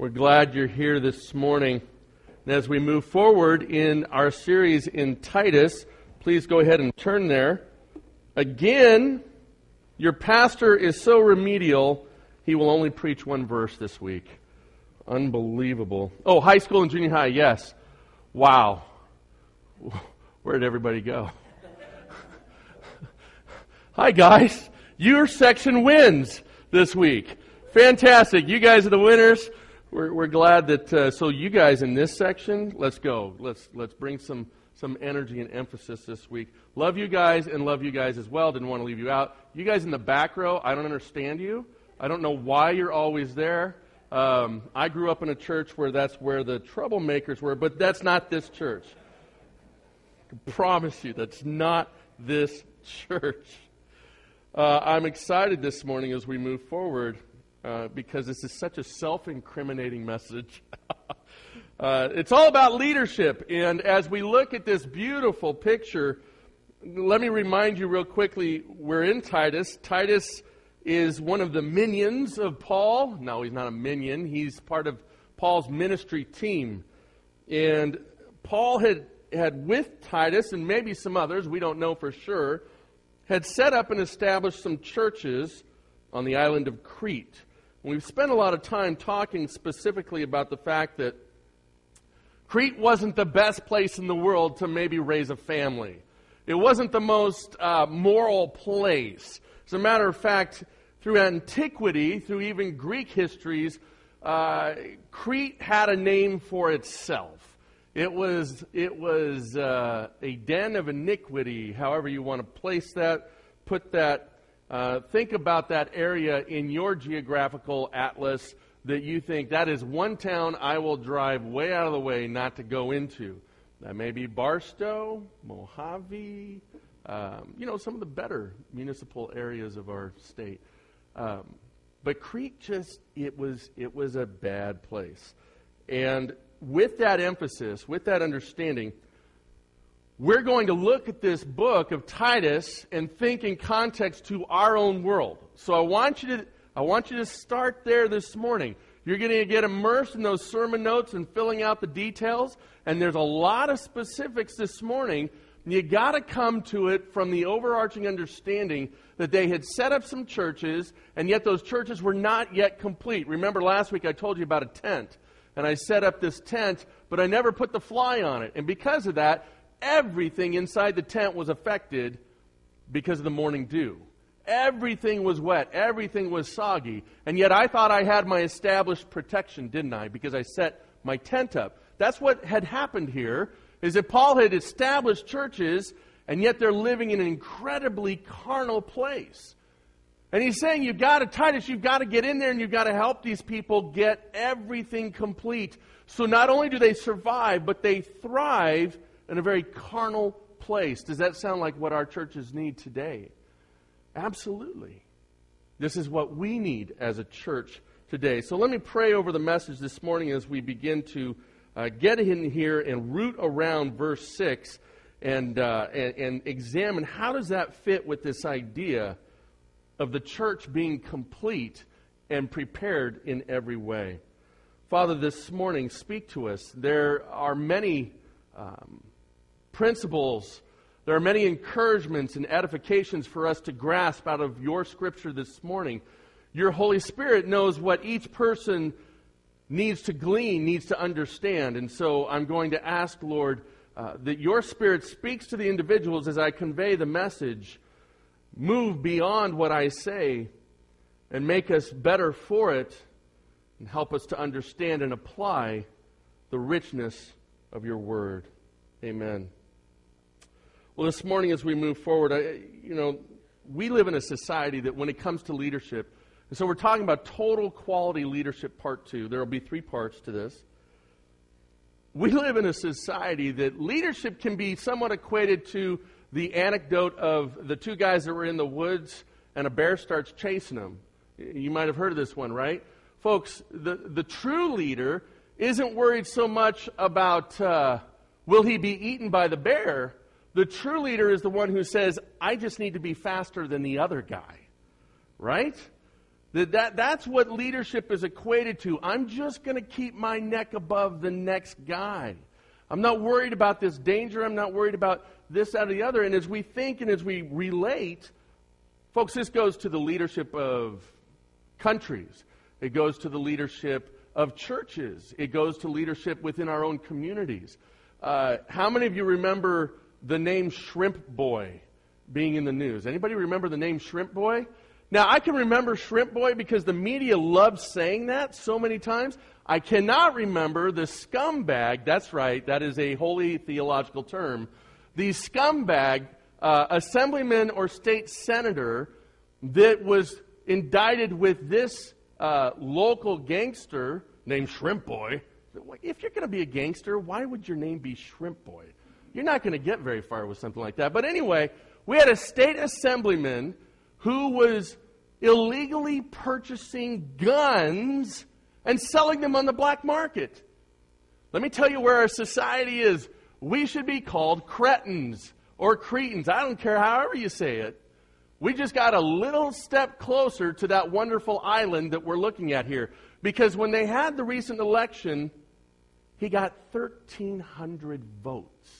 We're glad you're here this morning. And as we move forward in our series in Titus, please go ahead and turn there. Again, your pastor is so remedial, he will only preach one verse this week. Unbelievable. Oh, high school and junior high, yes. Wow. Where did everybody go? Hi, guys. Your section wins this week. Fantastic. You guys are the winners we're, we're glad that uh, so you guys in this section let's go. Let's let's bring some some energy and emphasis this week. Love you guys and love you guys as well. Didn't want to leave you out. You guys in the back row i don't understand you. I don't know why you're always there. Um, i grew up in a church where that's where the troublemakers were but that's not this church. I promise you that's not this church. Uh, i'm excited this morning as we move forward uh, because this is such a self incriminating message. uh, it's all about leadership. And as we look at this beautiful picture, let me remind you real quickly we're in Titus. Titus is one of the minions of Paul. No, he's not a minion, he's part of Paul's ministry team. And Paul had, had with Titus and maybe some others, we don't know for sure, had set up and established some churches on the island of Crete. We've spent a lot of time talking specifically about the fact that Crete wasn't the best place in the world to maybe raise a family. It wasn't the most uh, moral place. As a matter of fact, through antiquity, through even Greek histories, uh, Crete had a name for itself. It was, it was uh, a den of iniquity, however you want to place that, put that uh, think about that area in your geographical atlas that you think that is one town I will drive way out of the way not to go into. That may be Barstow, Mojave, um, you know, some of the better municipal areas of our state. Um, but Crete just, it was, it was a bad place. And with that emphasis, with that understanding, we're going to look at this book of Titus and think in context to our own world. So I want you to, I want you to start there this morning. You're going to get immersed in those sermon notes and filling out the details. And there's a lot of specifics this morning. You got to come to it from the overarching understanding that they had set up some churches, and yet those churches were not yet complete. Remember last week I told you about a tent, and I set up this tent, but I never put the fly on it. And because of that, everything inside the tent was affected because of the morning dew. Everything was wet. Everything was soggy. And yet I thought I had my established protection, didn't I? Because I set my tent up. That's what had happened here, is that Paul had established churches, and yet they're living in an incredibly carnal place. And he's saying, you've got to, Titus, you've got to get in there and you've got to help these people get everything complete. So not only do they survive, but they thrive in a very carnal place. Does that sound like what our churches need today? Absolutely. This is what we need as a church today. So let me pray over the message this morning as we begin to uh, get in here and root around verse 6 and, uh, and, and examine how does that fit with this idea of the church being complete and prepared in every way. Father, this morning, speak to us. There are many um, principles. There are many encouragements and edifications for us to grasp out of your scripture this morning. Your Holy Spirit knows what each person needs to glean, needs to understand. And so I'm going to ask, Lord, uh, that your Spirit speaks to the individuals as I convey the message. Move beyond what I say and make us better for it and help us to understand and apply the richness of your word. Amen. Well, this morning as we move forward, I, you know, we live in a society that when it comes to leadership, and so we're talking about total quality leadership part two. There will be three parts to this. We live in a society that leadership can be somewhat equated to the anecdote of the two guys that were in the woods and a bear starts chasing them. You might have heard of this one, right? Folks, the, the true leader isn't worried so much about uh, will he be eaten by the bear the true leader is the one who says, I just need to be faster than the other guy. Right? That, that, that's what leadership is equated to. I'm just going to keep my neck above the next guy. I'm not worried about this danger. I'm not worried about this, that, or the other. And as we think and as we relate, folks, this goes to the leadership of countries. It goes to the leadership of churches. It goes to leadership within our own communities. Uh, how many of you remember the name Shrimp Boy being in the news? Anybody remember the name Shrimp Boy? Now, I can remember Shrimp Boy because the media loved saying that so many times. I cannot remember the scumbag, that's right, that is a holy theological term, the scumbag uh, assemblyman or state senator that was indicted with this uh, local gangster named Shrimp Boy. If you're going to be a gangster, why would your name be Shrimp Boy? You're not going to get very far with something like that. But anyway, we had a state assemblyman who was illegally purchasing guns and selling them on the black market. Let me tell you where our society is. We should be called cretins or cretins. I don't care however you say it. We just got a little step closer to that wonderful island that we're looking at here. Because when they had the recent election, he got 1,300 votes.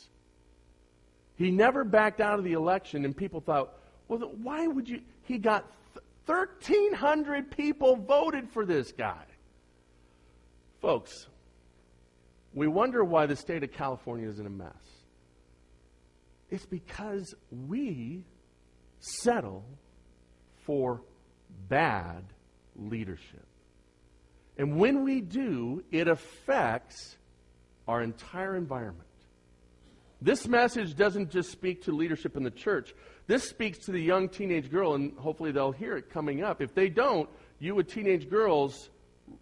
He never backed out of the election, and people thought, well, why would you? He got 1,300 people voted for this guy. Folks, we wonder why the state of California is in a mess. It's because we settle for bad leadership. And when we do, it affects our entire environment. This message doesn't just speak to leadership in the church. This speaks to the young teenage girl, and hopefully they'll hear it coming up. If they don't, you with teenage girls,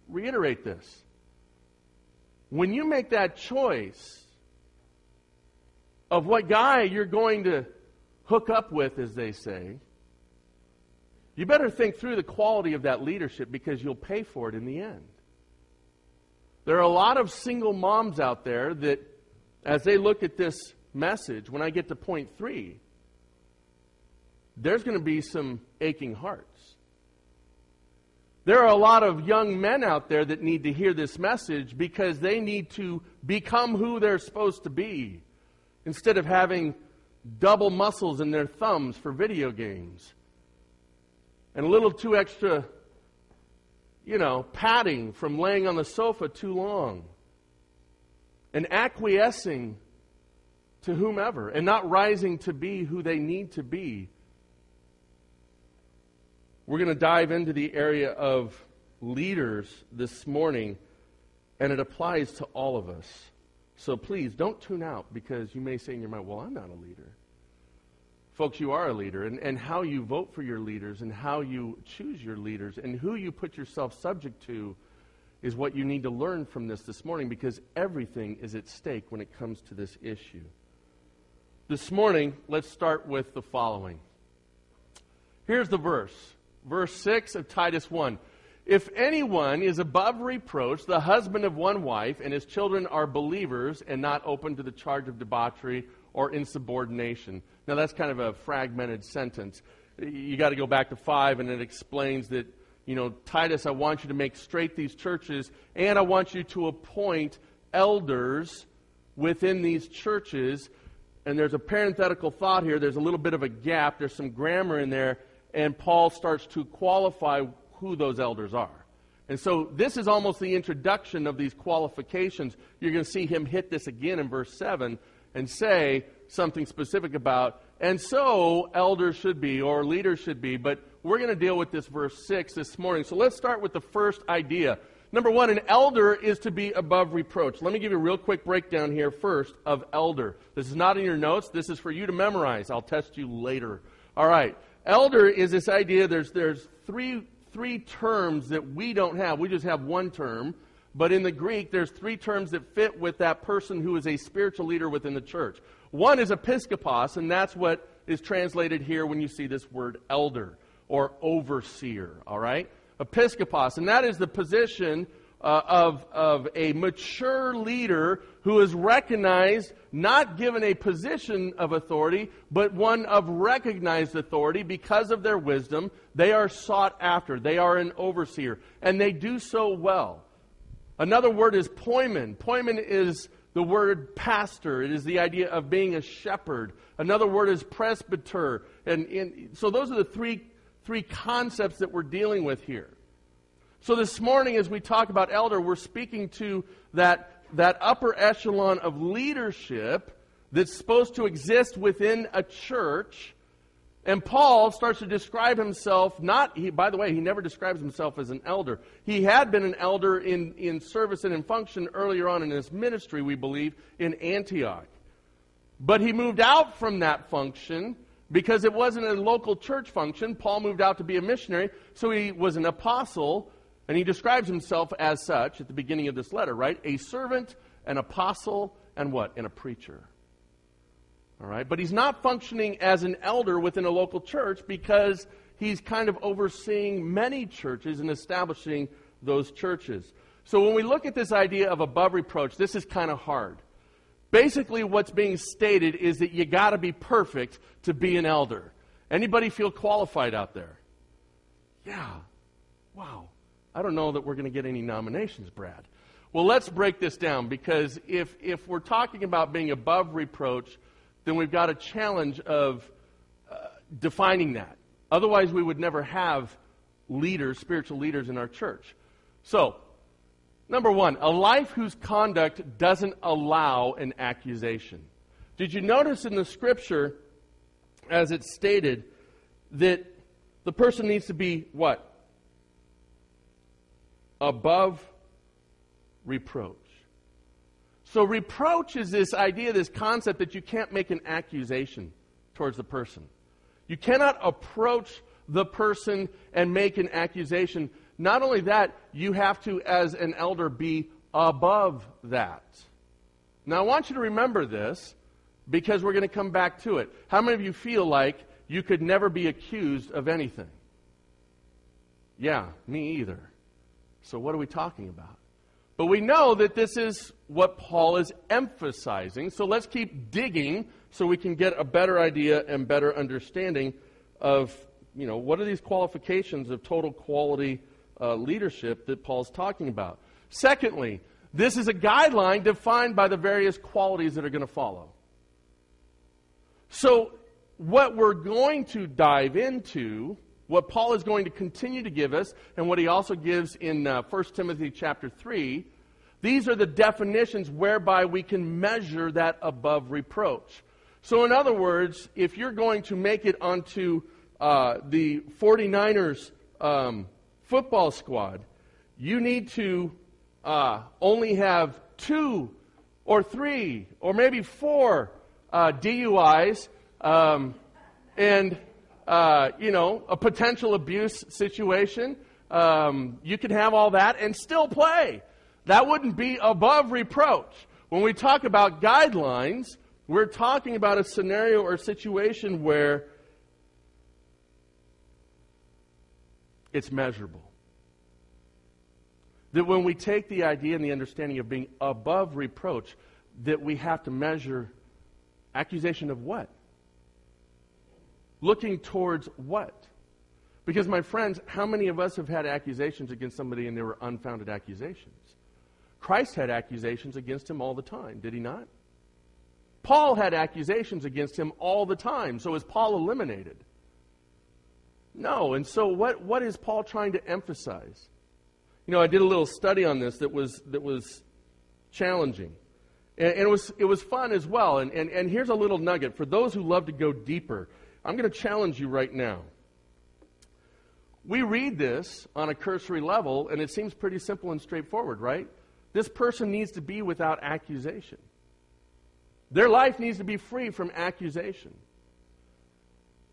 reiterate this. When you make that choice of what guy you're going to hook up with, as they say, you better think through the quality of that leadership because you'll pay for it in the end. There are a lot of single moms out there that, as they look at this message, when I get to point three, there's going to be some aching hearts. There are a lot of young men out there that need to hear this message because they need to become who they're supposed to be instead of having double muscles in their thumbs for video games and a little too extra, you know, padding from laying on the sofa too long and acquiescing to whomever and not rising to be who they need to be. We're going to dive into the area of leaders this morning, and it applies to all of us. So please don't tune out because you may say in your mind, well, I'm not a leader. Folks, you are a leader, and, and how you vote for your leaders and how you choose your leaders and who you put yourself subject to is what you need to learn from this this morning because everything is at stake when it comes to this issue. This morning, let's start with the following. Here's the verse, verse 6 of Titus 1. If anyone is above reproach, the husband of one wife, and his children are believers and not open to the charge of debauchery or insubordination. Now, that's kind of a fragmented sentence. You got to go back to 5, and it explains that, you know, Titus, I want you to make straight these churches, and I want you to appoint elders within these churches. And there's a parenthetical thought here. There's a little bit of a gap. There's some grammar in there. And Paul starts to qualify who those elders are. And so this is almost the introduction of these qualifications. You're going to see him hit this again in verse 7 and say something specific about, and so elders should be or leaders should be. But we're going to deal with this verse 6 this morning. So let's start with the first idea. Number one, an elder is to be above reproach. Let me give you a real quick breakdown here first of elder. This is not in your notes. This is for you to memorize. I'll test you later. All right. Elder is this idea. There's, there's three three terms that we don't have. We just have one term. But in the Greek, there's three terms that fit with that person who is a spiritual leader within the church. One is episkopos, and that's what is translated here when you see this word elder or overseer, all right? Episkopos, and that is the position uh, of, of a mature leader who is recognized, not given a position of authority, but one of recognized authority because of their wisdom. They are sought after. They are an overseer, and they do so well. Another word is poimen. Poimen is the word pastor. It is the idea of being a shepherd. Another word is presbyter. And, and so those are the three, three concepts that we're dealing with here. So this morning, as we talk about elder, we're speaking to that, that upper echelon of leadership that's supposed to exist within a church. And Paul starts to describe himself, not, he, by the way, he never describes himself as an elder. He had been an elder in, in service and in function earlier on in his ministry, we believe, in Antioch. But he moved out from that function because it wasn't a local church function. Paul moved out to be a missionary, so he was an apostle and he describes himself as such at the beginning of this letter, right? A servant, an apostle, and what? And a preacher. All right? But he's not functioning as an elder within a local church because he's kind of overseeing many churches and establishing those churches. So when we look at this idea of above reproach, this is kind of hard. Basically, what's being stated is that you got to be perfect to be an elder. Anybody feel qualified out there? Yeah. Wow. I don't know that we're going to get any nominations, Brad. Well, let's break this down because if, if we're talking about being above reproach, then we've got a challenge of uh, defining that. Otherwise, we would never have leaders, spiritual leaders in our church. So, number one, a life whose conduct doesn't allow an accusation. Did you notice in the scripture, as it's stated, that the person needs to be what? above reproach. So, reproach is this idea, this concept that you can't make an accusation towards the person. You cannot approach the person and make an accusation. Not only that, you have to, as an elder, be above that. Now, I want you to remember this because we're going to come back to it. How many of you feel like you could never be accused of anything? Yeah, me either. So, what are we talking about? But we know that this is what Paul is emphasizing. So, let's keep digging so we can get a better idea and better understanding of, you know, what are these qualifications of total quality uh, leadership that Paul's talking about. Secondly, this is a guideline defined by the various qualities that are going to follow. So, what we're going to dive into what Paul is going to continue to give us, and what he also gives in uh, 1 Timothy chapter 3, these are the definitions whereby we can measure that above reproach. So, in other words, if you're going to make it onto uh, the 49ers um, football squad, you need to uh, only have two or three or maybe four uh, DUIs um, and uh, you know, a potential abuse situation. Um, you can have all that and still play. That wouldn't be above reproach. When we talk about guidelines, we're talking about a scenario or situation where it's measurable. That when we take the idea and the understanding of being above reproach, that we have to measure accusation of what? Looking towards what? Because, my friends, how many of us have had accusations against somebody and they were unfounded accusations? Christ had accusations against him all the time, did he not? Paul had accusations against him all the time. So is Paul eliminated? No. And so what, what is Paul trying to emphasize? You know, I did a little study on this that was, that was challenging. And, and it, was, it was fun as well. And, and, and here's a little nugget for those who love to go deeper. I'm going to challenge you right now. We read this on a cursory level, and it seems pretty simple and straightforward, right? This person needs to be without accusation. Their life needs to be free from accusation.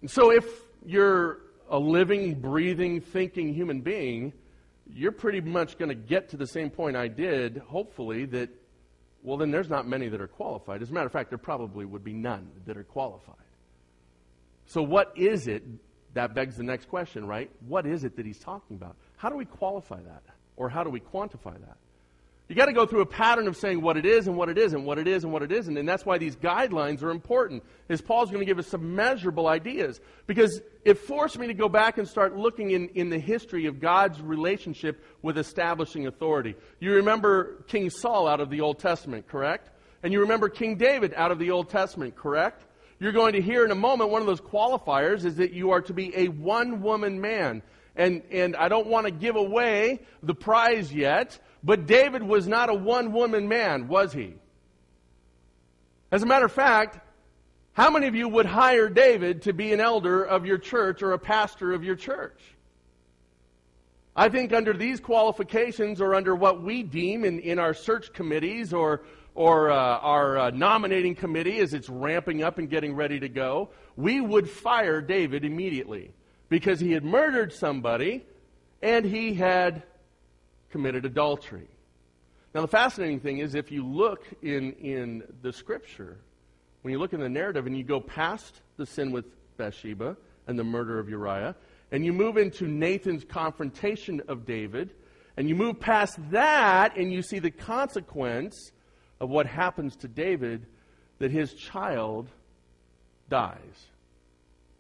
And so, if you're a living, breathing, thinking human being, you're pretty much going to get to the same point I did, hopefully, that, well, then there's not many that are qualified. As a matter of fact, there probably would be none that are qualified. So, what is it? That begs the next question, right? What is it that he's talking about? How do we qualify that? Or how do we quantify that? You got to go through a pattern of saying what it is and what it isn't, what it is and what it isn't. And that's why these guidelines are important. Is Paul's going to give us some measurable ideas. Because it forced me to go back and start looking in, in the history of God's relationship with establishing authority. You remember King Saul out of the Old Testament, correct? And you remember King David out of the Old Testament, correct? You're going to hear in a moment one of those qualifiers is that you are to be a one woman man. And, and I don't want to give away the prize yet, but David was not a one woman man, was he? As a matter of fact, how many of you would hire David to be an elder of your church or a pastor of your church? I think under these qualifications or under what we deem in, in our search committees or, or uh, our uh, nominating committee as it's ramping up and getting ready to go, we would fire David immediately because he had murdered somebody and he had committed adultery. Now, the fascinating thing is if you look in, in the scripture, when you look in the narrative and you go past the sin with Bathsheba and the murder of Uriah, and you move into Nathan's confrontation of David, and you move past that and you see the consequence of what happens to David that his child dies.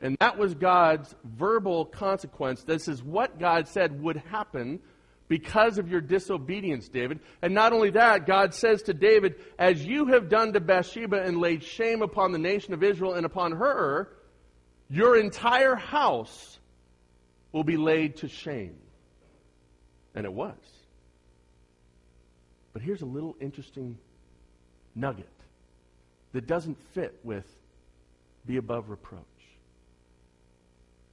And that was God's verbal consequence. This is what God said would happen because of your disobedience, David. And not only that, God says to David, As you have done to Bathsheba and laid shame upon the nation of Israel and upon her, your entire house will be laid to shame. And it was. But here's a little interesting nugget that doesn't fit with be above reproach.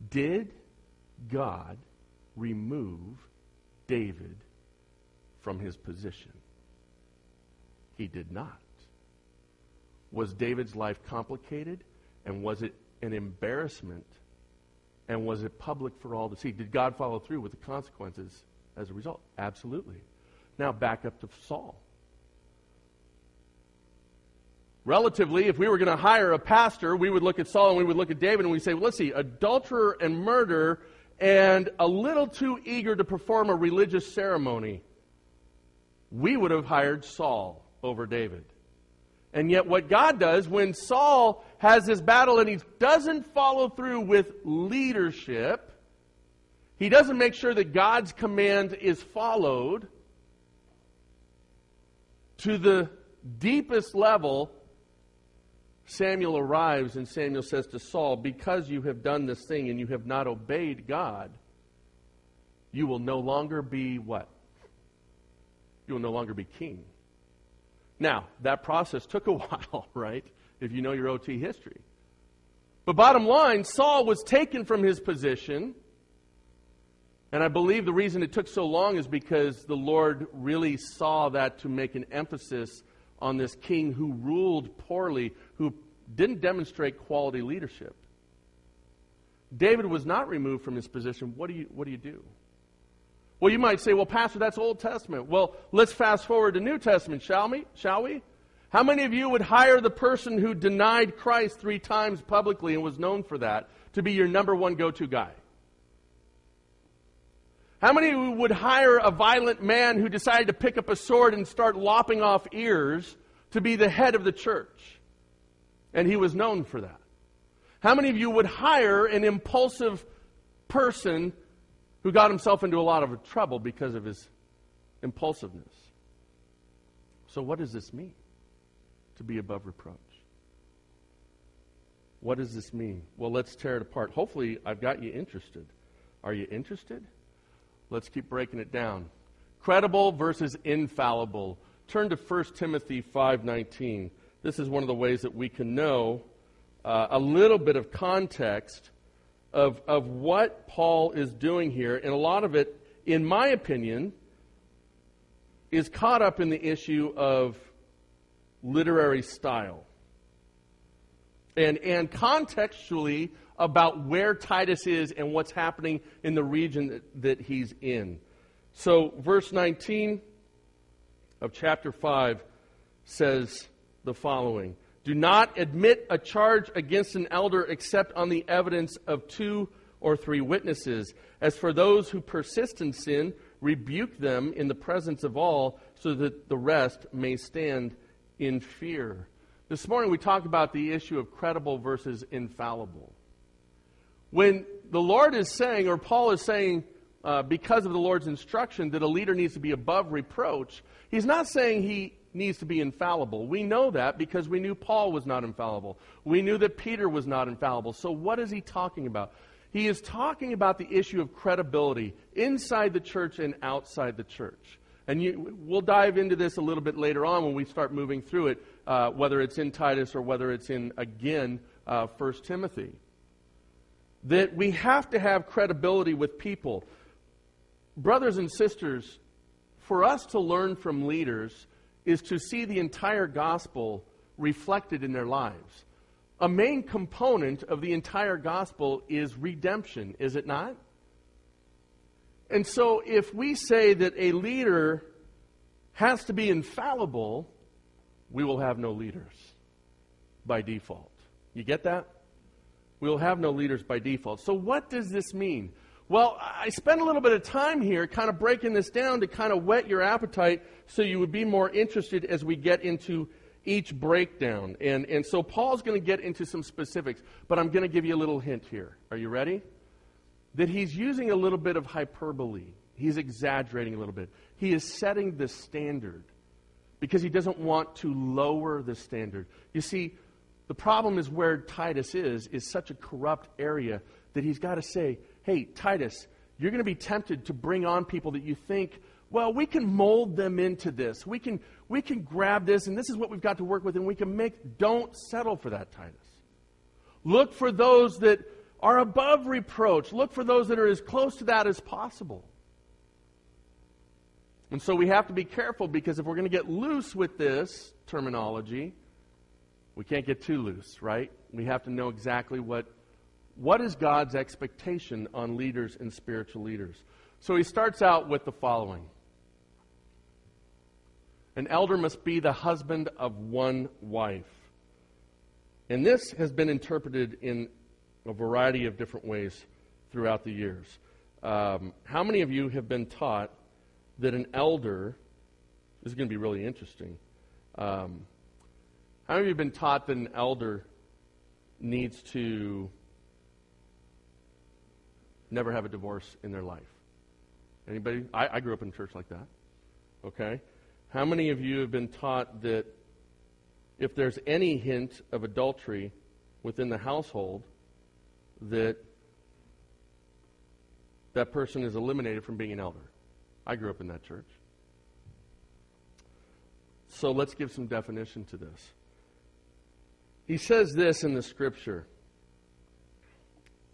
Did God remove David from his position? He did not. Was David's life complicated? And was it an embarrassment? And was it public for all to see? Did God follow through with the consequences as a result? Absolutely. Now back up to Saul. Relatively, if we were going to hire a pastor, we would look at Saul and we would look at David and we say, well, let's see, adulterer and murder and a little too eager to perform a religious ceremony, we would have hired Saul over David. And yet, what God does when Saul has this battle and he doesn't follow through with leadership, he doesn't make sure that God's command is followed to the deepest level Samuel arrives and Samuel says to Saul, Because you have done this thing and you have not obeyed God, you will no longer be what? You will no longer be king. Now, that process took a while, right? If you know your OT history. But bottom line, Saul was taken from his position. And I believe the reason it took so long is because the Lord really saw that to make an emphasis on this king who ruled poorly, who didn't demonstrate quality leadership. David was not removed from his position. What do you, what do, you do? Well, you might say, well, Pastor, that's Old Testament. Well, let's fast forward to New Testament, shall we? Shall we? How many of you would hire the person who denied Christ three times publicly and was known for that to be your number one go to guy? How many would hire a violent man who decided to pick up a sword and start lopping off ears to be the head of the church? And he was known for that. How many of you would hire an impulsive person who got himself into a lot of trouble because of his impulsiveness? So, what does this mean to be above reproach? What does this mean? Well, let's tear it apart. Hopefully, I've got you interested. Are you interested? Let's keep breaking it down. Credible versus infallible. Turn to 1 Timothy 5:19. This is one of the ways that we can know uh, a little bit of context of, of what Paul is doing here. And a lot of it, in my opinion, is caught up in the issue of literary style. And, and contextually, about where Titus is and what's happening in the region that, that he's in. So, verse 19 of chapter 5 says the following Do not admit a charge against an elder except on the evidence of two or three witnesses. As for those who persist in sin, Rebuke them in the presence of all, so that the rest may stand in fear. This morning we talked about the issue of credible versus infallible. When the Lord is saying, or Paul is saying, uh, because of the Lord's instruction, that a leader needs to be above reproach, he's not saying he needs to be infallible. We know that because we knew Paul was not infallible. We knew that Peter was not infallible. So, what is he talking about? He is talking about the issue of credibility inside the church and outside the church. And you, we'll dive into this a little bit later on when we start moving through it, uh, whether it's in Titus or whether it's in, again, uh, 1 Timothy. That we have to have credibility with people. Brothers and sisters, for us to learn from leaders, is to see the entire gospel reflected in their lives. A main component of the entire gospel is redemption, is it not? And so, if we say that a leader has to be infallible, we will have no leaders by default. You get that? We will have no leaders by default. So, what does this mean? Well, I spent a little bit of time here kind of breaking this down to kind of whet your appetite so you would be more interested as we get into each breakdown. And, and so Paul's going to get into some specifics, but I'm going to give you a little hint here. Are you ready? That he's using a little bit of hyperbole. He's exaggerating a little bit. He is setting the standard because he doesn't want to lower the standard. You see, the problem is where Titus is, is such a corrupt area that he's got to say, hey, Titus, you're going to be tempted to bring on people that you think, well, we can mold them into this. We can, we can grab this, and this is what we've got to work with, and we can make. Don't settle for that, Titus. Look for those that are above reproach. Look for those that are as close to that as possible. And so we have to be careful because if we're going to get loose with this terminology, we can't get too loose, right? We have to know exactly what what is God's expectation on leaders and spiritual leaders? So he starts out with the following An elder must be the husband of one wife. And this has been interpreted in a variety of different ways throughout the years. Um, how many of you have been taught that an elder, this is going to be really interesting. Um, how many of you have been taught that an elder needs to never have a divorce in their life. Anybody? I, I grew up in a church like that. Okay? How many of you have been taught that if there's any hint of adultery within the household, that that person is eliminated from being an elder? I grew up in that church. So let's give some definition to this. He says this in the scripture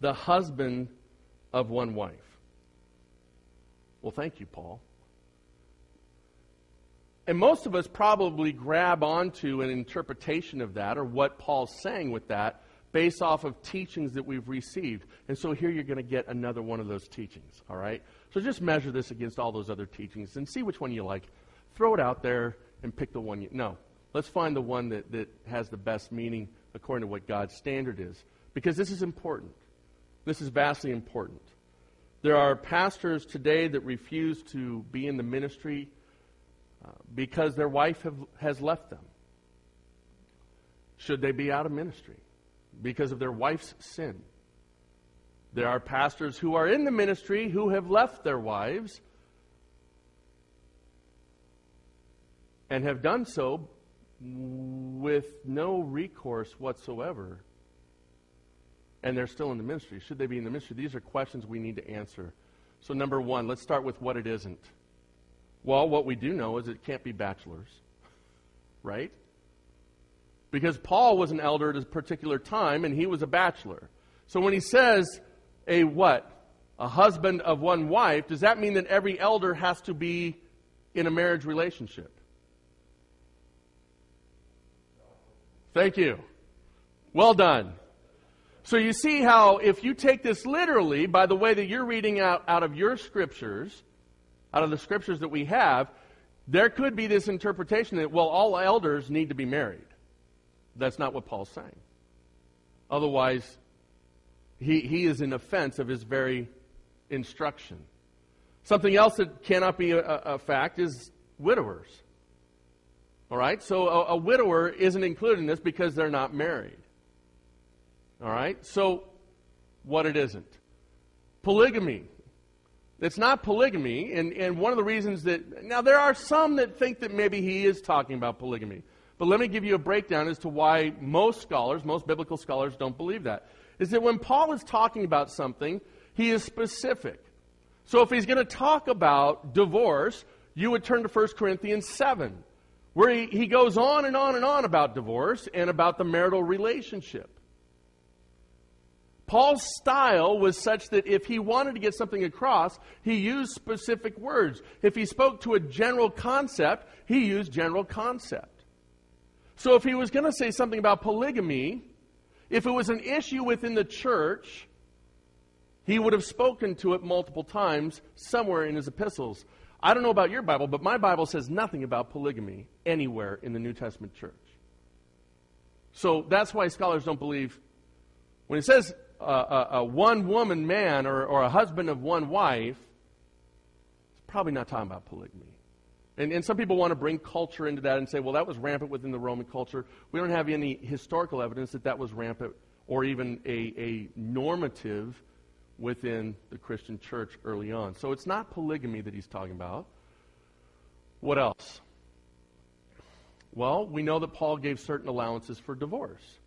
The husband of one wife. Well, thank you, Paul. And most of us probably grab onto an interpretation of that or what Paul's saying with that based off of teachings that we've received. And so here you're going to get another one of those teachings, all right? So just measure this against all those other teachings and see which one you like. Throw it out there and pick the one you. No. Let's find the one that, that has the best meaning according to what God's standard is. Because this is important. This is vastly important. There are pastors today that refuse to be in the ministry uh, because their wife have, has left them. Should they be out of ministry because of their wife's sin? There are pastors who are in the ministry who have left their wives and have done so with no recourse whatsoever and they're still in the ministry. Should they be in the ministry? These are questions we need to answer. So, number one, let's start with what it isn't. Well, what we do know is it can't be bachelors, right? Because Paul was an elder at a particular time and he was a bachelor. So when he says a what? A husband of one wife, does that mean that every elder has to be in a marriage relationship? Thank you. Well done. So you see how, if you take this literally, by the way that you're reading out, out of your scriptures, out of the scriptures that we have, there could be this interpretation that, well, all elders need to be married. That's not what Paul's saying. Otherwise, he, he is in offense of his very instruction. Something else that cannot be a, a fact is widowers. All right? So a, a widower isn't included in this because they're not married. All right? So what it isn't. Polygamy. It's not polygamy, and, and one of the reasons that, now there are some that think that maybe he is talking about polygamy. But let me give you a breakdown as to why most scholars, most biblical scholars, don't believe that. Is that when Paul is talking about something, he is specific. So if he's going to talk about divorce, you would turn to 1 Corinthians 7, where he, he goes on and on and on about divorce and about the marital relationship. Paul's style was such that if he wanted to get something across, he used specific words. If he spoke to a general concept, he used general concept. So if he was going to say something about polygamy, if it was an issue within the church, he would have spoken to it multiple times somewhere in his epistles. I don't know about your Bible, but my Bible says nothing about polygamy anywhere in the New Testament church. So that's why scholars don't believe. When it says a, a, one woman man or, or a husband of one wife, it's probably not talking about polygamy. And, and some people want to bring culture into that and say, well, that was rampant within the Roman culture. We don't have any historical evidence that that was rampant or even a, a normative within the Christian church early on. So it's not polygamy that he's talking about. What else? Well, we know that Paul gave certain allowances for divorce.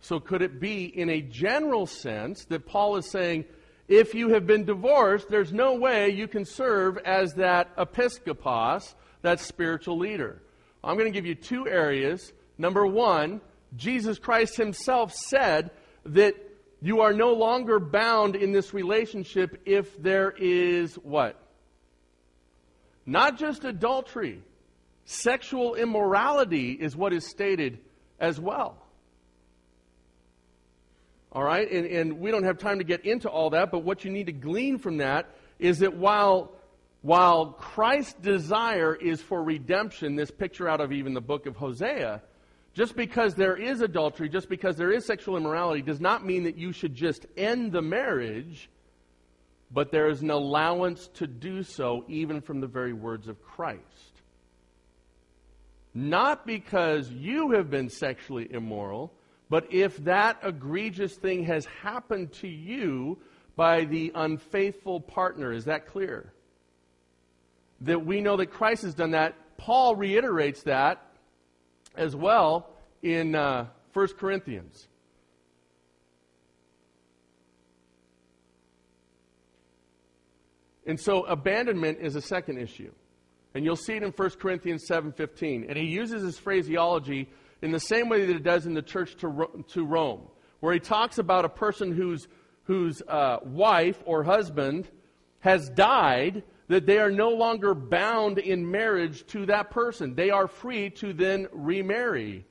So, could it be, in a general sense, that Paul is saying, if you have been divorced, there's no way you can serve as that episkopos, that spiritual leader? I'm going to give you two areas. Number one, Jesus Christ himself said that you are no longer bound in this relationship if there is what? Not just adultery, sexual immorality is what is stated as well. All right? And, and we don't have time to get into all that, but what you need to glean from that is that while, while Christ's desire is for redemption, this picture out of even the book of Hosea, just because there is adultery, just because there is sexual immorality, does not mean that you should just end the marriage, but there is an allowance to do so even from the very words of Christ. Not because you have been sexually immoral, but if that egregious thing has happened to you by the unfaithful partner, is that clear? That we know that Christ has done that. Paul reiterates that as well in uh, 1 Corinthians. And so abandonment is a second issue. And you'll see it in 1 Corinthians 7:15. And he uses his phraseology in the same way that it does in the church to, to Rome, where he talks about a person whose, whose uh, wife or husband has died, that they are no longer bound in marriage to that person. They are free to then remarry.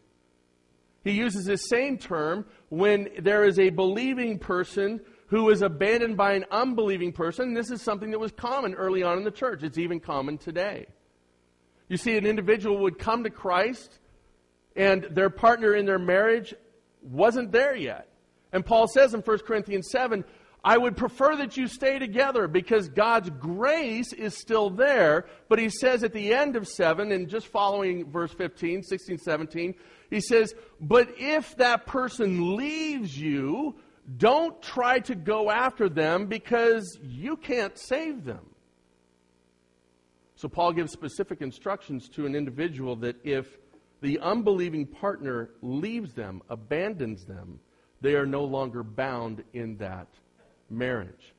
He uses the same term when there is a believing person who is abandoned by an unbelieving person. This is something that was common early on in the church. It's even common today. You see, an individual would come to Christ and their partner in their marriage wasn't there yet. And Paul says in 1 Corinthians 7, I would prefer that you stay together because God's grace is still there. But he says at the end of 7, and just following verse 15, 16, 17, he says, But if that person leaves you, don't try to go after them because you can't save them. So Paul gives specific instructions to an individual that if the unbelieving partner leaves them, abandons them, they are no longer bound in that marriage.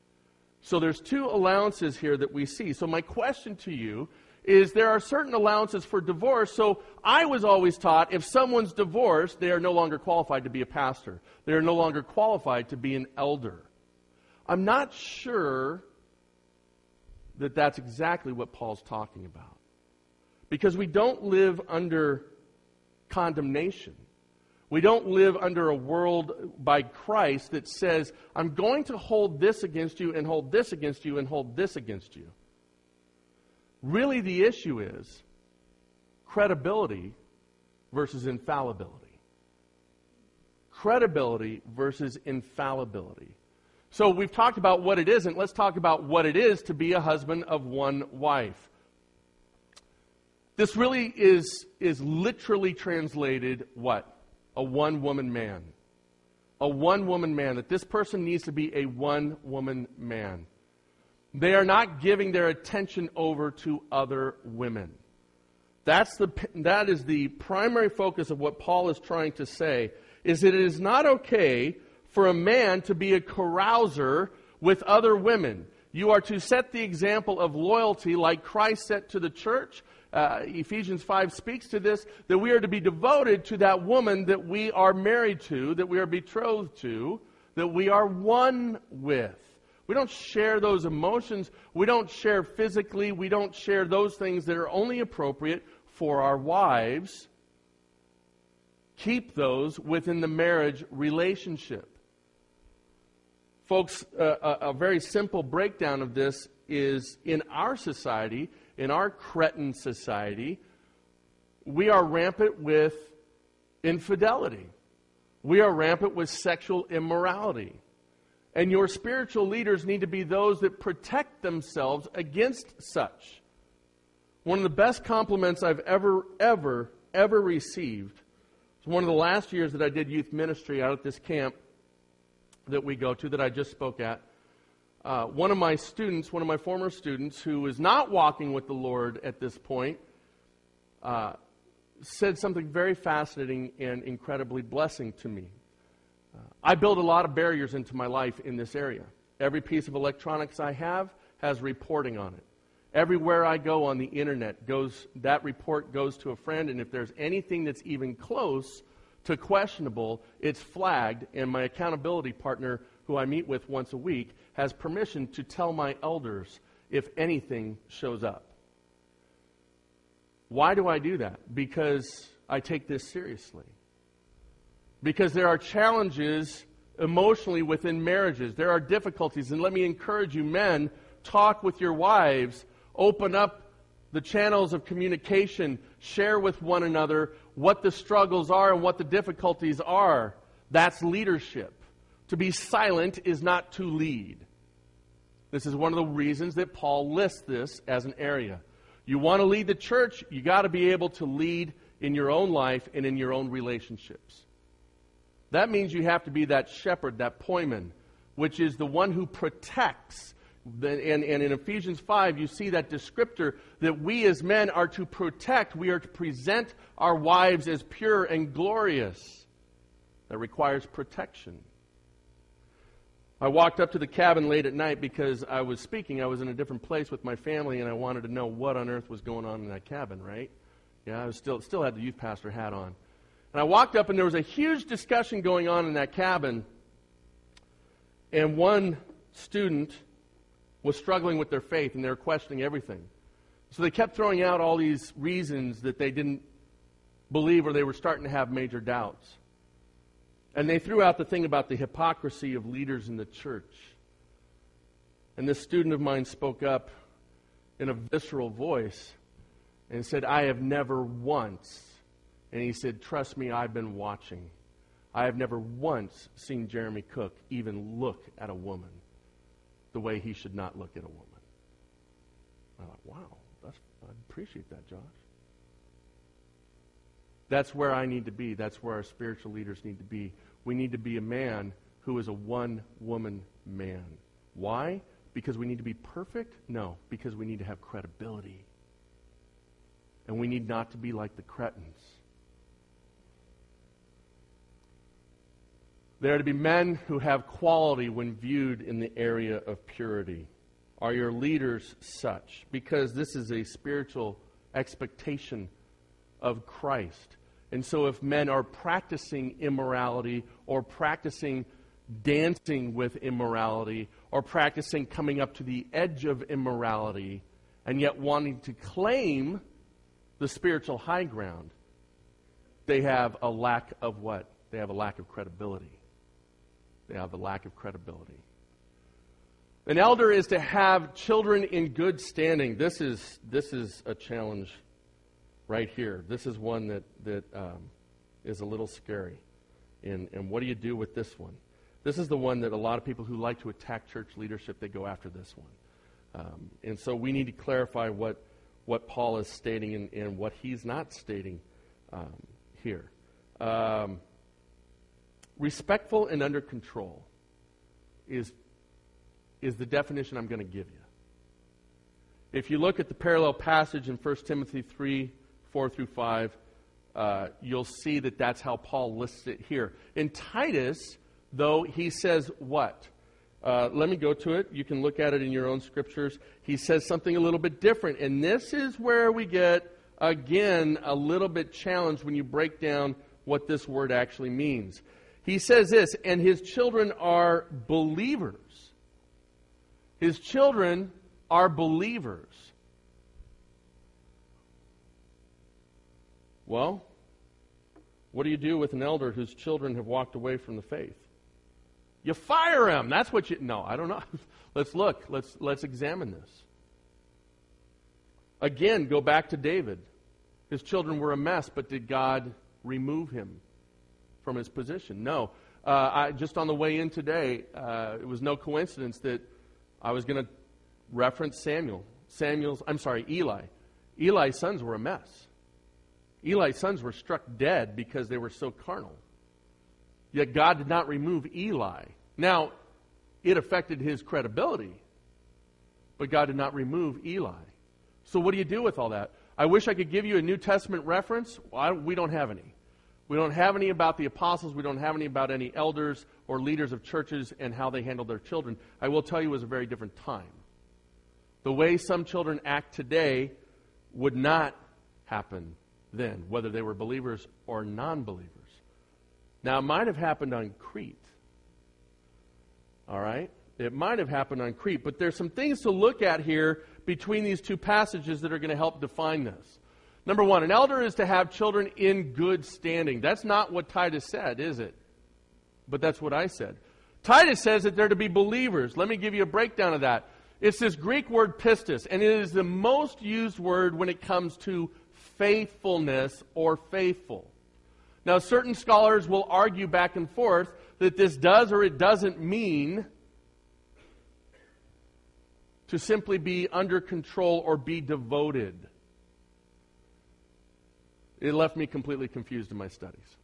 So there's two allowances here that we see. So my question to you is there are certain allowances for divorce. So I was always taught if someone's divorced, they are no longer qualified to be a pastor. They are no longer qualified to be an elder. I'm not sure that that's exactly what Paul's talking about. Because we don't live under condemnation. We don't live under a world by Christ that says, I'm going to hold this against you and hold this against you and hold this against you. Really, the issue is credibility versus infallibility. Credibility versus infallibility. So we've talked about what it isn't. Let's talk about what it is to be a husband of one wife. This really is, is literally translated what? A one woman man. A one woman man. That this person needs to be a one woman man. They are not giving their attention over to other women. That's the, that is the primary focus of what Paul is trying to say, is that it is not okay for a man to be a carouser with other women. You are to set the example of loyalty like Christ set to the church. Uh, Ephesians 5 speaks to this that we are to be devoted to that woman that we are married to, that we are betrothed to, that we are one with. We don't share those emotions. We don't share physically. We don't share those things that are only appropriate for our wives, keep those within the marriage relationship. Folks, uh, a, a very simple breakdown of this is in our society, in our Cretan society, we are rampant with infidelity. We are rampant with sexual immorality. And your spiritual leaders need to be those that protect themselves against such. One of the best compliments I've ever, ever, ever received was one of the last years that I did youth ministry out at this camp that we go to, that I just spoke at. Uh, one of my students, one of my former students, who is not walking with the Lord at this point, uh, said something very fascinating and incredibly blessing to me. Uh, I build a lot of barriers into my life in this area. Every piece of electronics I have has reporting on it. Everywhere I go on the internet goes that report goes to a friend, and if there's anything that's even close to questionable, it's flagged, and my accountability partner, who I meet with once a week, has permission to tell my elders if anything shows up. Why do I do that? Because I take this seriously. Because there are challenges emotionally within marriages. There are difficulties. And let me encourage you, men, talk with your wives open up the channels of communication, share with one another what the struggles are and what the difficulties are. That's leadership. To be silent is not to lead. This is one of the reasons that Paul lists this as an area. You want to lead the church, you got to be able to lead in your own life and in your own relationships. That means you have to be that shepherd, that poimen, which is the one who protects and, and in Ephesians 5, you see that descriptor that we as men are to protect, we are to present our wives as pure and glorious. That requires protection. I walked up to the cabin late at night because I was speaking. I was in a different place with my family, and I wanted to know what on earth was going on in that cabin, right? Yeah, I was still, still had the youth pastor hat on. And I walked up, and there was a huge discussion going on in that cabin. And one student was struggling with their faith and they were questioning everything. So they kept throwing out all these reasons that they didn't believe or they were starting to have major doubts. And they threw out the thing about the hypocrisy of leaders in the church. And this student of mine spoke up in a visceral voice and said, I have never once, and he said, Trust me, I've been watching. I have never once seen Jeremy Cook even look at a woman the way he should not look at a woman. I thought, wow, that's, I appreciate that, Josh. That's where I need to be. That's where our spiritual leaders need to be. We need to be a man who is a one woman man. Why? Because we need to be perfect? No, because we need to have credibility. And we need not to be like the Cretans. They are to be men who have quality when viewed in the area of purity. Are your leaders such? Because this is a spiritual expectation of Christ. And so, if men are practicing immorality or practicing dancing with immorality or practicing coming up to the edge of immorality and yet wanting to claim the spiritual high ground, they have a lack of what? They have a lack of credibility. They have a lack of credibility. An elder is to have children in good standing. This is, this is a challenge right here. This is one that, that um, is a little scary. And, and what do you do with this one? This is the one that a lot of people who like to attack church leadership, they go after this one. Um, and so we need to clarify what, what Paul is stating and, and what he's not stating um, here. Um, respectful and under control is, is the definition I'm going to give you. If you look at the parallel passage in 1 Timothy 3 4 through 5, uh, you'll see that that's how Paul lists it here. In Titus, though, he says what? Uh, let me go to it. You can look at it in your own scriptures. He says something a little bit different. And this is where we get, again, a little bit challenged when you break down what this word actually means. He says this, and his children are believers. His children are believers. Well, what do you do with an elder whose children have walked away from the faith? You fire him. That's what you. No, I don't know. let's look. Let's let's examine this. Again, go back to David. His children were a mess, but did God remove him from his position? No. Uh, I, just on the way in today, uh, it was no coincidence that I was going to reference Samuel. Samuel's, I'm sorry, Eli. Eli's sons were a mess. Eli's sons were struck dead because they were so carnal. Yet God did not remove Eli. Now, it affected his credibility, but God did not remove Eli. So, what do you do with all that? I wish I could give you a New Testament reference. Well, we don't have any. We don't have any about the apostles. We don't have any about any elders or leaders of churches and how they handled their children. I will tell you it was a very different time. The way some children act today would not happen then, whether they were believers or non believers. Now, it might have happened on Crete. All right? It might have happened on Crete, but there's some things to look at here between these two passages that are going to help define this. Number one, an elder is to have children in good standing. That's not what Titus said, is it? But that's what I said. Titus says that they're to be believers. Let me give you a breakdown of that. It's this Greek word pistis, and it is the most used word when it comes to faithfulness or faithful. Now, certain scholars will argue back and forth that this does or it doesn't mean to simply be under control or be devoted. It left me completely confused in my studies.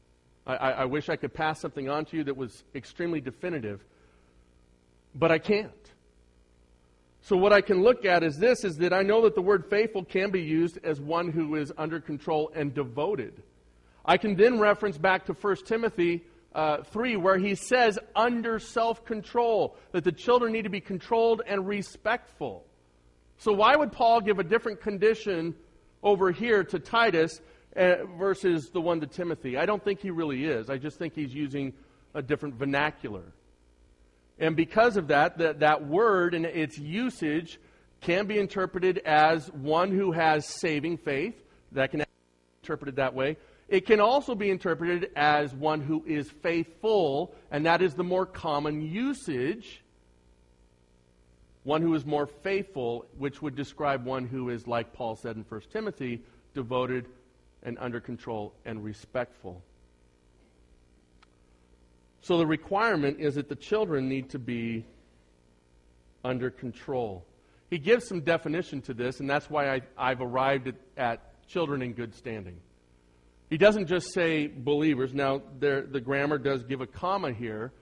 I, I, I wish I could pass something on to you that was extremely definitive, but I can't. So what I can look at is this is that I know that the word faithful can be used as one who is under control and devoted. I can then reference back to 1 Timothy uh, 3 where he says under self-control that the children need to be controlled and respectful. So why would Paul give a different condition over here to Titus uh, versus the one to Timothy? I don't think he really is. I just think he's using a different vernacular. And because of that, that, that word and its usage can be interpreted as one who has saving faith. That can be interpreted that way. It can also be interpreted as one who is faithful, and that is the more common usage. One who is more faithful, which would describe one who is, like Paul said in 1 Timothy, devoted and under control and respectful. So the requirement is that the children need to be under control. He gives some definition to this, and that's why I, have arrived at, at, children in good standing. He doesn't just say believers. Now, the grammar does give a comma here,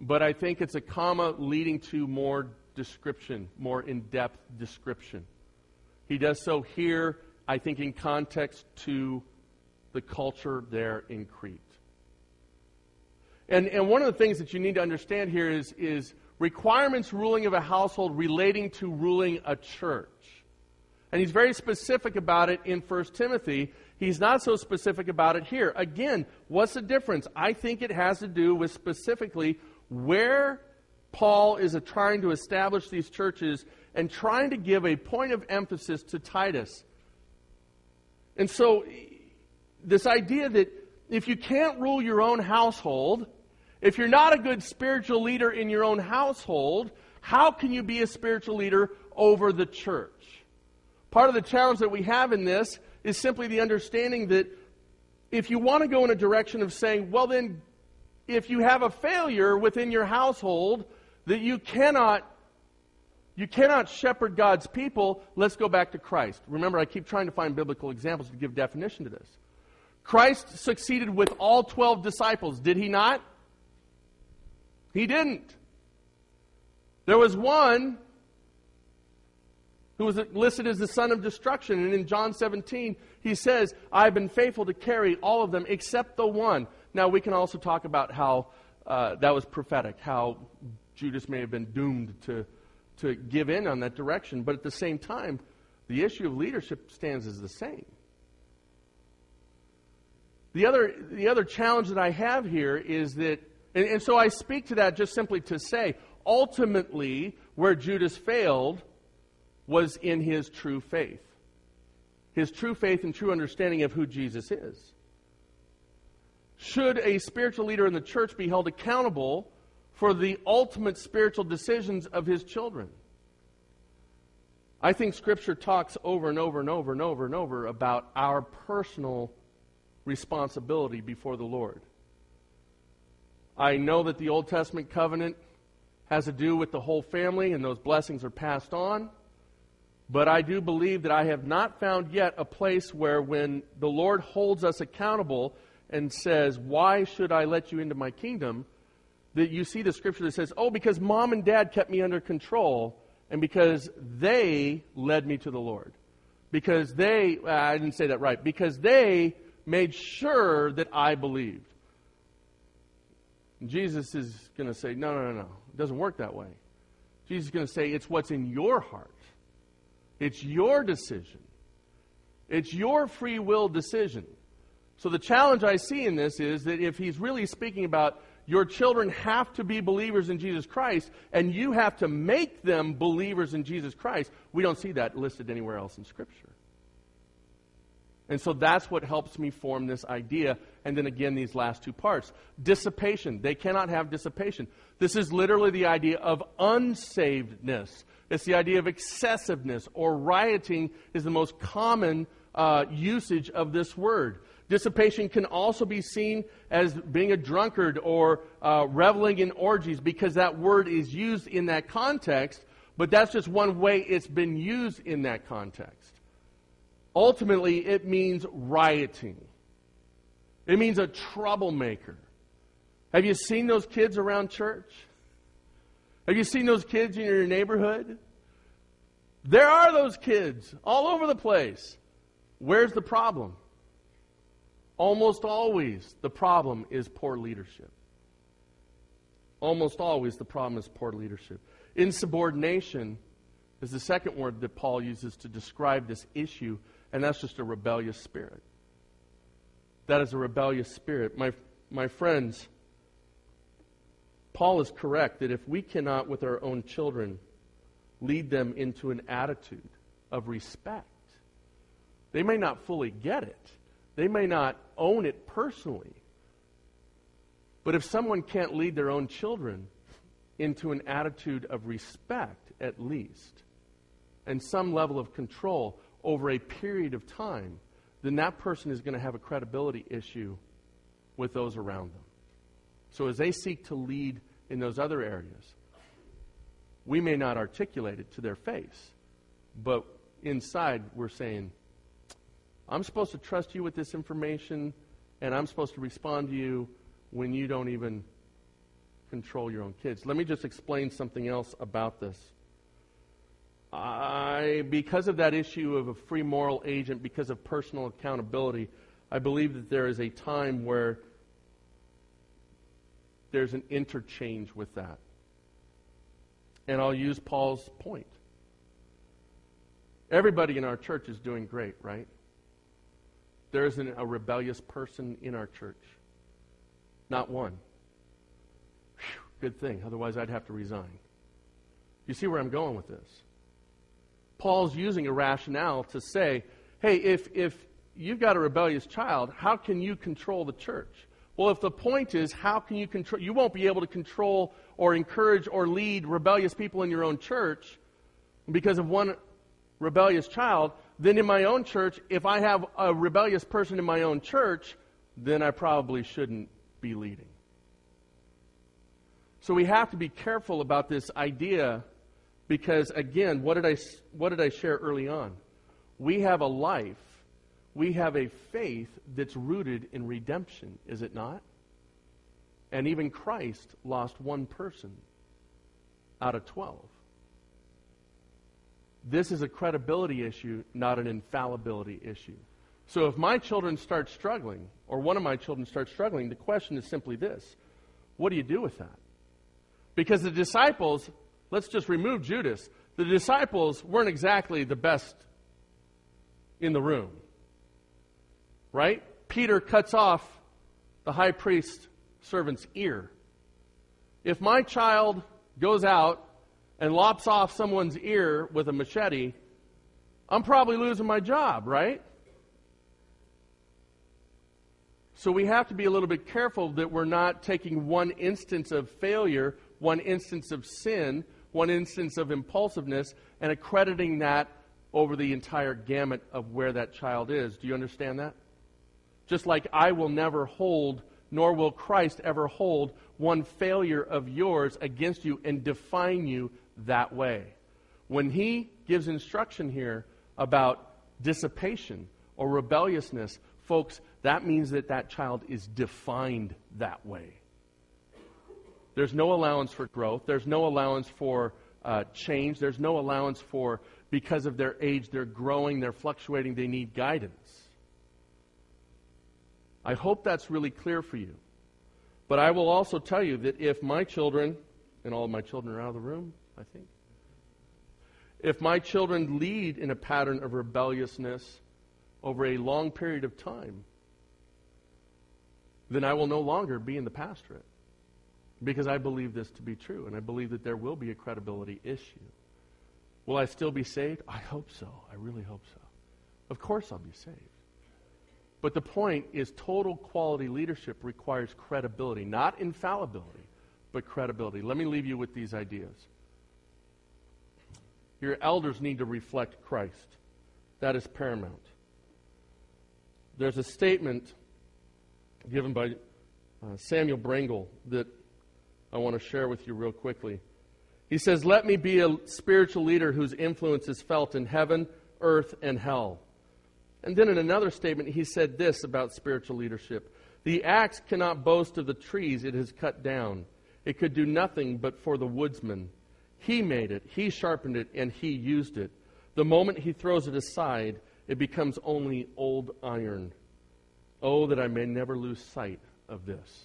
but I think it's a comma leading to more description, more in depth description. He does so here, I think, in context to the culture there in Crete. And, and one of the things that you need to understand here is, is requirements ruling of a household relating to ruling a church. And he's very specific about it in 1 Timothy. He's not so specific about it here. Again, what's the difference? I think it has to do with specifically where Paul is trying to establish these churches and trying to give a point of emphasis to Titus. And so, this idea that if you can't rule your own household, if you're not a good spiritual leader in your own household, how can you be a spiritual leader over the church? Part of the challenge that we have in this is simply the understanding that if you want to go in a direction of saying, well, then if you have a failure within your household that you cannot you cannot shepherd God's people, let's go back to Christ. Remember, I keep trying to find biblical examples to give definition to this. Christ succeeded with all 12 disciples, did he not? He didn't. There was one who was listed as the son of destruction. And in John 17, he says, I've been faithful to carry all of them except the one. Now, we can also talk about how uh, that was prophetic, how Judas may have been doomed to to give in on that direction. But at the same time, the issue of leadership stands as the same. The other, the other challenge that I have here is that, and, and so I speak to that just simply to say, ultimately, where Judas failed was in his true faith. His true faith and true understanding of who Jesus is. Should a spiritual leader in the church be held accountable for the ultimate spiritual decisions of his children. I think Scripture talks over and over and over and over and over about our personal responsibility before the Lord. I know that the Old Testament covenant has to do with the whole family and those blessings are passed on. But I do believe that I have not found yet a place where when the Lord holds us accountable and says, Why should I let you into my kingdom? that you see the scripture that says, Oh, because mom and dad kept me under control, and because they led me to the Lord. Because they, I didn't say that right, because they made sure that I believed. Jesus is going to say, No, no, no, no. It doesn't work that way. Jesus is going to say, It's what's in your heart, it's your decision, it's your free will decision. So the challenge I see in this is that if he's really speaking about your children have to be believers in Jesus Christ, and you have to make them believers in Jesus Christ. We don't see that listed anywhere else in Scripture. And so that's what helps me form this idea. And then again, these last two parts dissipation. They cannot have dissipation. This is literally the idea of unsavedness. It's the idea of excessiveness or rioting, is the most common uh, usage of this word. Dissipation can also be seen as being a drunkard or uh, reveling in orgies because that word is used in that context, but that's just one way it's been used in that context. Ultimately, it means rioting, it means a troublemaker. Have you seen those kids around church? Have you seen those kids in your neighborhood? There are those kids all over the place. Where's the problem? Almost always, the problem is poor leadership. Almost always, the problem is poor leadership. Insubordination is the second word that Paul uses to describe this issue, and that's just a rebellious spirit. That is a rebellious spirit. My, my friends, Paul is correct that if we cannot, with our own children, lead them into an attitude of respect, they may not fully get it they may not own it personally. But if someone can't lead their own children into an attitude of respect, at least, and some level of control over a period of time, then that person is going to have a credibility issue with those around them. So as they seek to lead in those other areas, we may not articulate it to their face, but inside we're saying, I'm supposed to trust you with this information, and I'm supposed to respond to you when you don't even control your own kids. Let me just explain something else about this. I, because of that issue of a free moral agent, because of personal accountability, I believe that there is a time where there's an interchange with that. And I'll use Paul's point. Everybody in our church is doing great, right? There isn't a rebellious person in our church. Not one. Whew, good thing. Otherwise, I'd have to resign. You see where I'm going with this? Paul's using a rationale to say, hey, if, if you've got a rebellious child, how can you control the church? Well, if the point is, how can you control, you won't be able to control or encourage or lead rebellious people in your own church because of one rebellious child, then in my own church, if I have a rebellious person in my own church, then I probably shouldn't be leading. So we have to be careful about this idea because, again, what did I, what did I share early on? We have a life, we have a faith that's rooted in redemption, is it not? And even Christ lost one person out of 12. This is a credibility issue, not an infallibility issue. So if my children start struggling, or one of my children starts struggling, the question is simply this what do you do with that? Because the disciples, let's just remove Judas, the disciples weren't exactly the best in the room. Right? Peter cuts off the high priest servant's ear. If my child goes out and lops off someone's ear with a machete, I'm probably losing my job, right? So we have to be a little bit careful that we're not taking one instance of failure, one instance of sin, one instance of impulsiveness, and accrediting that over the entire gamut of where that child is. Do you understand that? Just like I will never hold, nor will Christ ever hold, one failure of yours against you and define you that way. When he gives instruction here about dissipation or rebelliousness, folks, that means that that child is defined that way. There's no allowance for growth. There's no allowance for uh, change. There's no allowance for, because of their age, they're growing, they're fluctuating, they need guidance. I hope that's really clear for you. But I will also tell you that if my children, and all of my children are out of the room, I think. If my children lead in a pattern of rebelliousness over a long period of time, then I will no longer be in the pastorate because I believe this to be true, and I believe that there will be a credibility issue. Will I still be saved? I hope so. I really hope so. Of course, I'll be saved. But the point is, total quality leadership requires credibility, not infallibility, but credibility. Let me leave you with these ideas. Your elders need to reflect Christ. That is paramount. There's a statement given by uh, Samuel Brengle that I want to share with you real quickly. He says, Let me be a spiritual leader whose influence is felt in heaven, earth, and hell. And then in another statement, he said this about spiritual leadership The axe cannot boast of the trees it has cut down, it could do nothing but for the woodsman. He made it, He sharpened it, and He used it. The moment He throws it aside, it becomes only old iron. Oh, that I may never lose sight of this.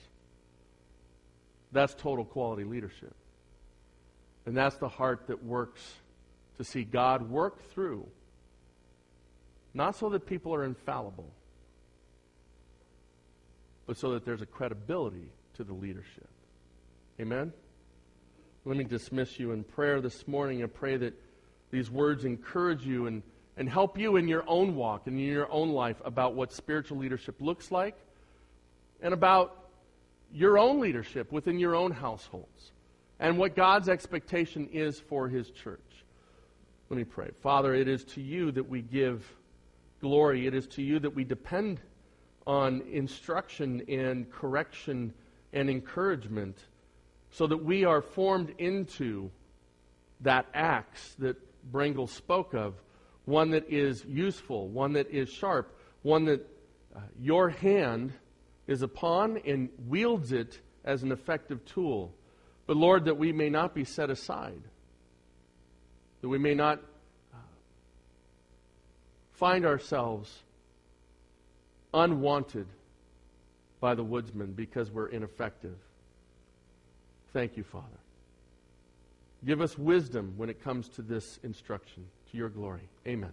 That's total quality leadership. And that's the heart that works to see God work through, not so that people are infallible, but so that there's a credibility to the leadership. Amen? Let me dismiss you in prayer this morning. and pray that these words encourage you and, and help you in your own walk and in your own life about what spiritual leadership looks like and about your own leadership within your own households and what God's expectation is for His church. Let me pray. Father, it is to you that we give glory, it is to you that we depend on instruction and correction and encouragement so that we are formed into that axe that Brengle spoke of, one that is useful, one that is sharp, one that uh, your hand is upon and wields it as an effective tool. But Lord, that we may not be set aside, that we may not uh, find ourselves unwanted by the woodsman because we're ineffective. Thank you, Father. Give us wisdom when it comes to this instruction, to your glory. Amen.